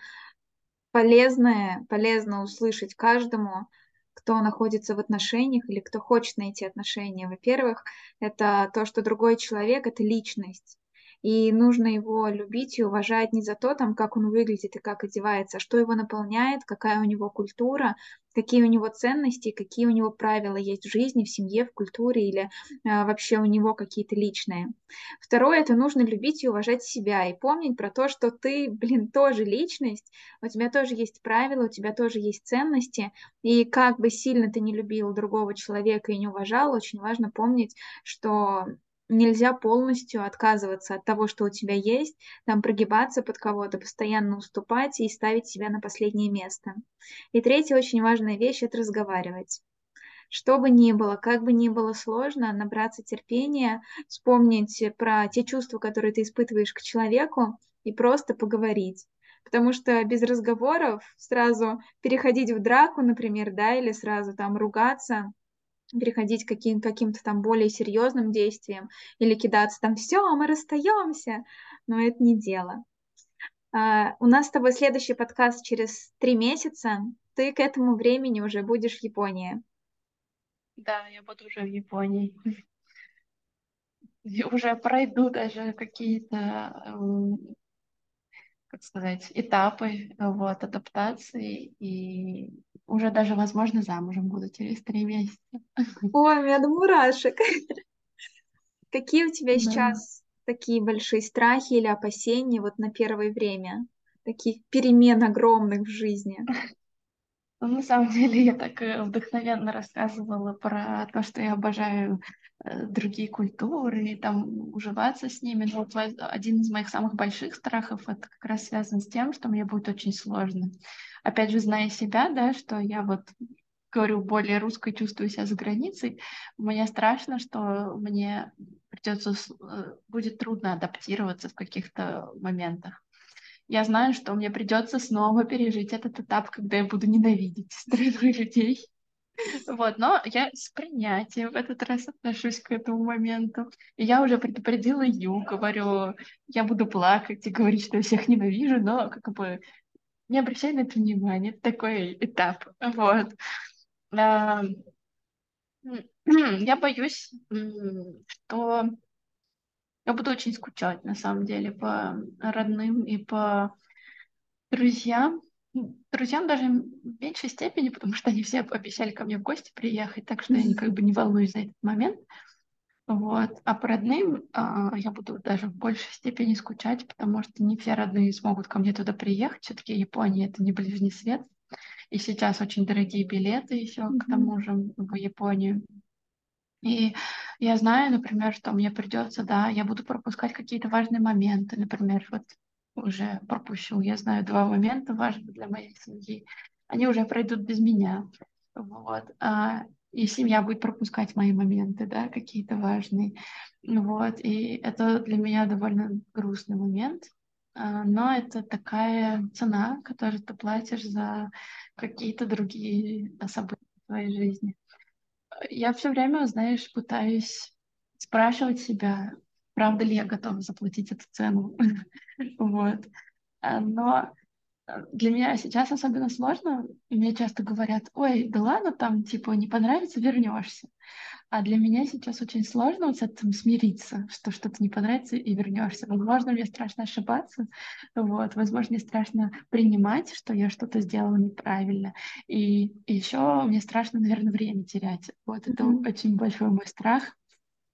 полезное, полезно услышать каждому, кто находится в отношениях или кто хочет найти отношения. Во-первых, это то, что другой человек — это личность и нужно его любить и уважать не за то, там, как он выглядит и как одевается, а что его наполняет, какая у него культура, какие у него ценности, какие у него правила есть в жизни, в семье, в культуре или э, вообще у него какие-то личные. Второе, это нужно любить и уважать себя и помнить про то, что ты, блин, тоже личность, у тебя тоже есть правила, у тебя тоже есть ценности, и как бы сильно ты не любил другого человека и не уважал, очень важно помнить, что нельзя полностью отказываться от того, что у тебя есть, там прогибаться под кого-то, постоянно уступать и ставить себя на последнее место. И третья очень важная вещь — это разговаривать. Что бы ни было, как бы ни было сложно, набраться терпения, вспомнить про те чувства, которые ты испытываешь к человеку, и просто поговорить. Потому что без разговоров сразу переходить в драку, например, да, или сразу там ругаться — переходить к каким- каким-то там более серьезным действиям или кидаться там все, мы расстаемся, но это не дело. Uh, у нас с тобой следующий подкаст через три месяца. Ты к этому времени уже будешь в Японии. Да, я буду уже в Японии. И уже пройду даже какие-то, как сказать, этапы вот, адаптации и уже даже, возможно, замужем буду через три месяца. Ой, у меня до мурашек. Какие у тебя да. сейчас такие большие страхи или опасения вот на первое время? Таких перемен огромных в жизни? Ну, на самом деле, я так э, вдохновенно рассказывала про то, что я обожаю э, другие культуры, там уживаться с ними. Но вот один из моих самых больших страхов это как раз связан с тем, что мне будет очень сложно опять же, зная себя, да, что я вот говорю более русской, чувствую себя за границей, мне страшно, что мне придется, э, будет трудно адаптироваться в каких-то моментах. Я знаю, что мне придется снова пережить этот этап, когда я буду ненавидеть страну людей. Вот, но я с принятием в этот раз отношусь к этому моменту. И я уже предупредила Ю, говорю, я буду плакать и говорить, что я всех ненавижу, но как бы не обращай на это внимания, это такой этап, вот. Я боюсь, что я буду очень скучать, на самом деле, по родным и по друзьям. Друзьям даже в меньшей степени, потому что они все обещали ко мне в гости приехать, так что я как бы не волнуюсь за этот момент. Вот. А по родным а, я буду даже в большей степени скучать, потому что не все родные смогут ко мне туда приехать. Все-таки Япония это не ближний свет. И сейчас очень дорогие билеты еще mm-hmm. к тому же в Японию. И я знаю, например, что мне придется, да, я буду пропускать какие-то важные моменты. Например, вот уже пропущу. Я знаю два момента важных для моей семьи. Они уже пройдут без меня. Вот. А, и семья будет пропускать мои моменты, да, какие-то важные. Вот. И это для меня довольно грустный момент. А, но это такая цена, которую ты платишь за какие-то другие события в твоей жизни. Я все время, знаешь, пытаюсь спрашивать себя, правда ли я готова заплатить эту цену. Вот. А, но э, для меня сейчас особенно сложно. Мне часто говорят, ой, да ладно, там, типа, не понравится, вернешься. А для меня сейчас очень сложно вот с этим смириться, что что-то не понравится и вернешься. Возможно, мне страшно ошибаться, вот, возможно, мне страшно принимать, что я что-то сделала неправильно. И, и еще мне страшно, наверное, время терять. Вот это mm-hmm. очень большой мой страх,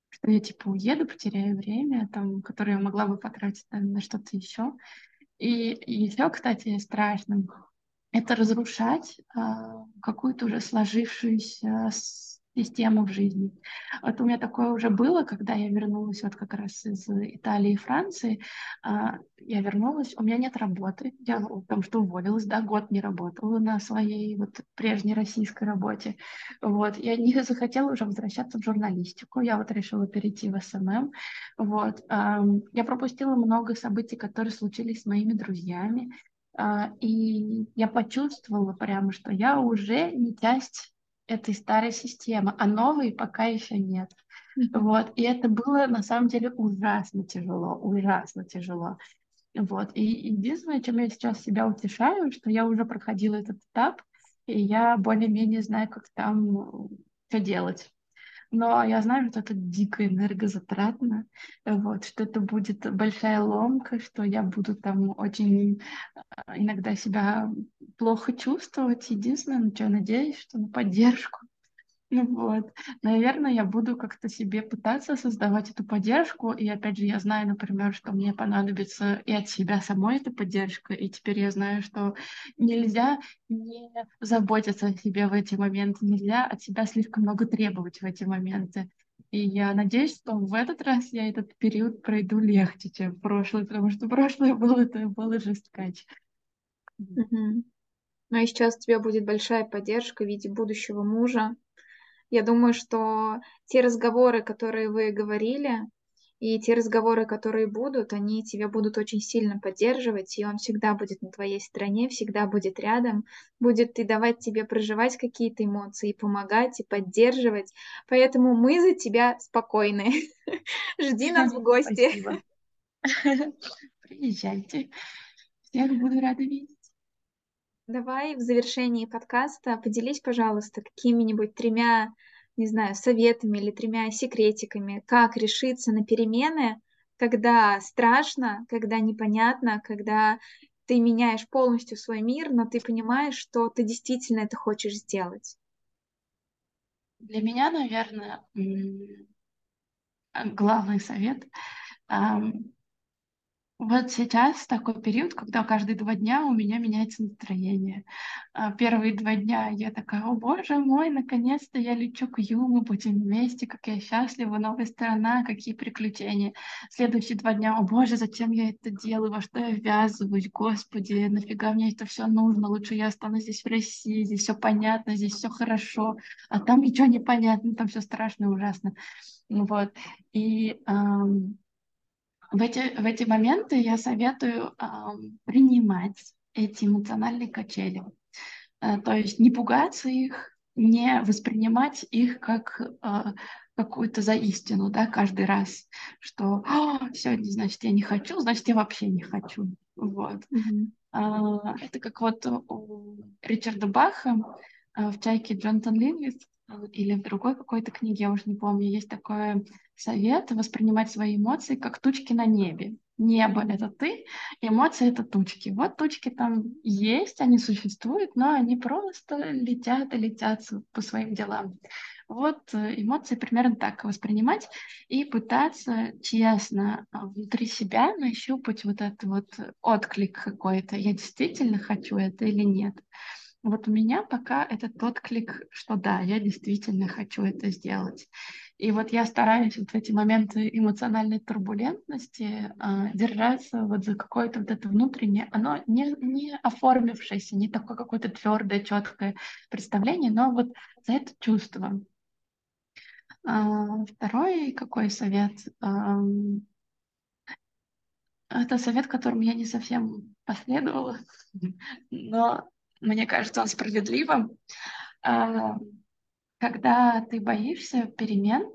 что я типа уеду, потеряю время, там, которое я могла бы потратить на, на что-то еще. И, и еще, кстати, страшно это разрушать а, какую-то уже сложившуюся систему в жизни. Вот у меня такое уже было, когда я вернулась вот как раз из Италии и Франции. А, я вернулась, у меня нет работы. Я потому что уволилась, да, год не работала на своей вот прежней российской работе. Вот. Я не захотела уже возвращаться в журналистику. Я вот решила перейти в СММ. Вот. Я пропустила много событий, которые случились с моими друзьями. А, и я почувствовала прямо, что я уже не часть этой старой системы, а новой пока еще нет. Вот. И это было на самом деле ужасно тяжело, ужасно тяжело. Вот. И единственное, чем я сейчас себя утешаю, что я уже проходила этот этап, и я более-менее знаю, как там что делать но я знаю, что это дико энергозатратно, вот, что это будет большая ломка, что я буду там очень а, иногда себя плохо чувствовать. Единственное, на что я надеюсь, что на поддержку вот, наверное, я буду как-то себе пытаться создавать эту поддержку. И опять же, я знаю, например, что мне понадобится и от себя самой эта поддержка. И теперь я знаю, что нельзя не заботиться о себе в эти моменты, нельзя от себя слишком много требовать в эти моменты. И я надеюсь, что в этот раз я этот период пройду легче, чем прошлый, потому что прошлое было, это было жесткач. Угу. Ну и сейчас у тебя будет большая поддержка в виде будущего мужа, я думаю, что те разговоры, которые вы говорили, и те разговоры, которые будут, они тебя будут очень сильно поддерживать, и он всегда будет на твоей стороне, всегда будет рядом, будет и давать тебе проживать какие-то эмоции, и помогать, и поддерживать. Поэтому мы за тебя спокойны. Жди нас в гости. Приезжайте. Всех буду рада видеть. Давай в завершении подкаста поделись, пожалуйста, какими-нибудь тремя, не знаю, советами или тремя секретиками, как решиться на перемены, когда страшно, когда непонятно, когда ты меняешь полностью свой мир, но ты понимаешь, что ты действительно это хочешь сделать. Для меня, наверное, главный совет вот сейчас такой период, когда каждые два дня у меня меняется настроение. А, первые два дня я такая, о боже мой, наконец-то я лечу к Юму, будем вместе, как я счастлива, новая страна, какие приключения. Следующие два дня, о боже, зачем я это делаю, во что я ввязываюсь, господи, нафига мне это все нужно, лучше я останусь здесь в России, здесь все понятно, здесь все хорошо, а там ничего не понятно, там все страшно и ужасно. Вот. И эм, в эти, в эти моменты я советую э, принимать эти эмоциональные качели. Э, то есть не пугаться их, не воспринимать их как э, какую-то за истину, да, каждый раз, что сегодня, значит, я не хочу, значит, я вообще не хочу. Вот. Mm-hmm. Это как вот у Ричарда Баха в «Чайке» Джонатан Линвис или в другой какой-то книге, я уже не помню, есть такое совет воспринимать свои эмоции как тучки на небе. Небо — это ты, эмоции — это тучки. Вот тучки там есть, они существуют, но они просто летят и летят по своим делам. Вот э, эмоции примерно так воспринимать и пытаться честно а, внутри себя нащупать вот этот вот отклик какой-то. Я действительно хочу это или нет. Вот у меня пока этот отклик, что да, я действительно хочу это сделать. И вот я стараюсь вот в эти моменты эмоциональной турбулентности э, держаться вот за какое-то вот это внутреннее, оно не, не оформившееся, не такое какое-то твердое, четкое представление, но вот за это чувство. А, второй какой совет? А, это совет, которым я не совсем последовала, но мне кажется, он справедливым. А, когда ты боишься перемен,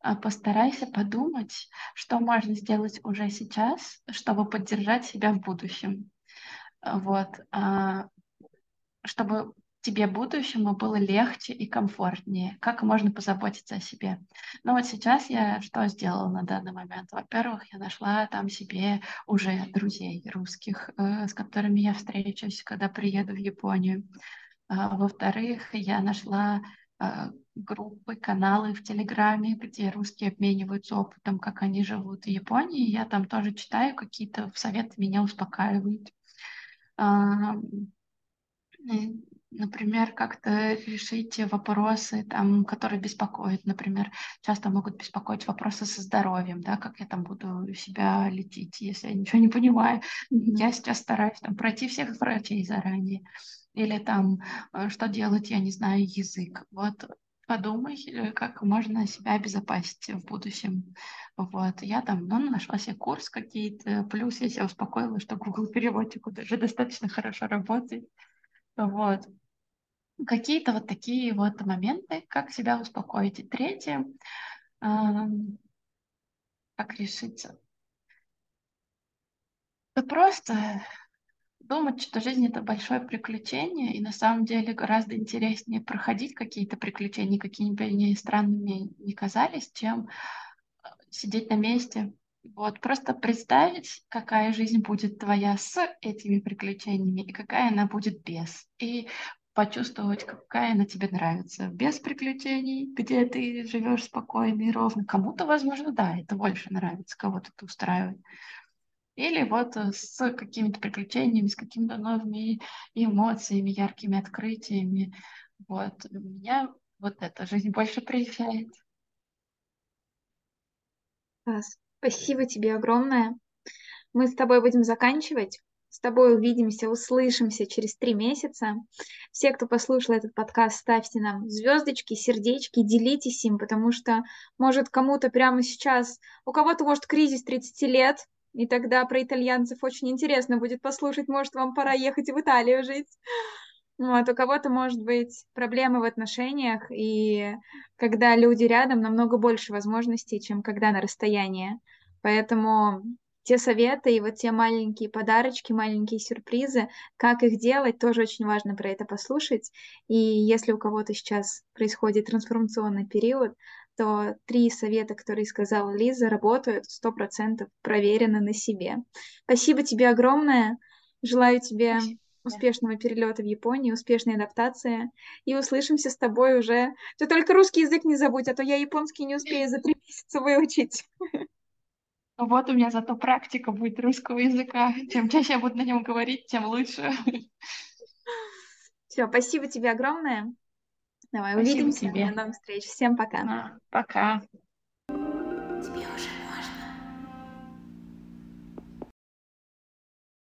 а, постарайся подумать, что можно сделать уже сейчас, чтобы поддержать себя в будущем. Вот. А, чтобы тебе будущему было легче и комфортнее, как можно позаботиться о себе. Ну вот сейчас я что сделала на данный момент? Во-первых, я нашла там себе уже друзей русских, э, с которыми я встречусь, когда приеду в Японию. А, во-вторых, я нашла а, группы, каналы в Телеграме, где русские обмениваются опытом, как они живут в Японии. Я там тоже читаю какие-то советы, меня успокаивают. Например, как-то решить вопросы, там, которые беспокоят. Например, часто могут беспокоить вопросы со здоровьем, да, как я там буду себя лечить, если я ничего не понимаю. Я сейчас стараюсь там пройти всех врачей заранее. Или там, э, что делать, я не знаю, язык. Вот подумай, э, как можно себя обезопасить в будущем. Вот. Я там ну, нашла себе курс какие-то, плюс я себя успокоила, что Google переводчик уже достаточно хорошо работает. Вот. Какие-то вот такие вот моменты, как себя успокоить. И третье, как решиться. Да просто думать, что жизнь это большое приключение, и на самом деле гораздо интереснее проходить какие-то приключения, какие бы они странными не казались, чем э, сидеть на месте. Вот, просто представить, какая жизнь будет твоя с этими приключениями и какая она будет без. И почувствовать, какая она тебе нравится. Без приключений, где ты живешь спокойно и ровно. Кому-то, возможно, да, это больше нравится, кого-то это устраивает. Или вот э, с какими-то приключениями, с какими-то новыми эмоциями, яркими открытиями. Вот. Меня вот эта жизнь больше приезжает. Спасибо тебе огромное. Мы с тобой будем заканчивать. С тобой увидимся, услышимся через три месяца. Все, кто послушал этот подкаст, ставьте нам звездочки, сердечки, делитесь им, потому что, может, кому-то прямо сейчас, у кого-то, может, кризис 30 лет, и тогда про итальянцев очень интересно будет послушать. Может, вам пора ехать в Италию жить. Вот, у кого-то может быть проблемы в отношениях, и когда люди рядом, намного больше возможностей, чем когда на расстоянии. Поэтому те советы и вот те маленькие подарочки, маленькие сюрпризы, как их делать, тоже очень важно про это послушать. И если у кого-то сейчас происходит трансформационный период, то три совета, которые сказала Лиза, работают сто процентов проверены на себе. Спасибо тебе огромное. Желаю тебе Спасибо. успешного перелета в Японию, успешной адаптации. И услышимся с тобой уже. Ты только русский язык не забудь, а то я японский не успею за три месяца выучить. Вот у меня зато практика будет русского языка. Чем чаще я буду на нем говорить, тем лучше. Все, спасибо тебе огромное. Давай спасибо увидимся тебе. на новых встреч. Всем пока. А, пока. Тебе уже.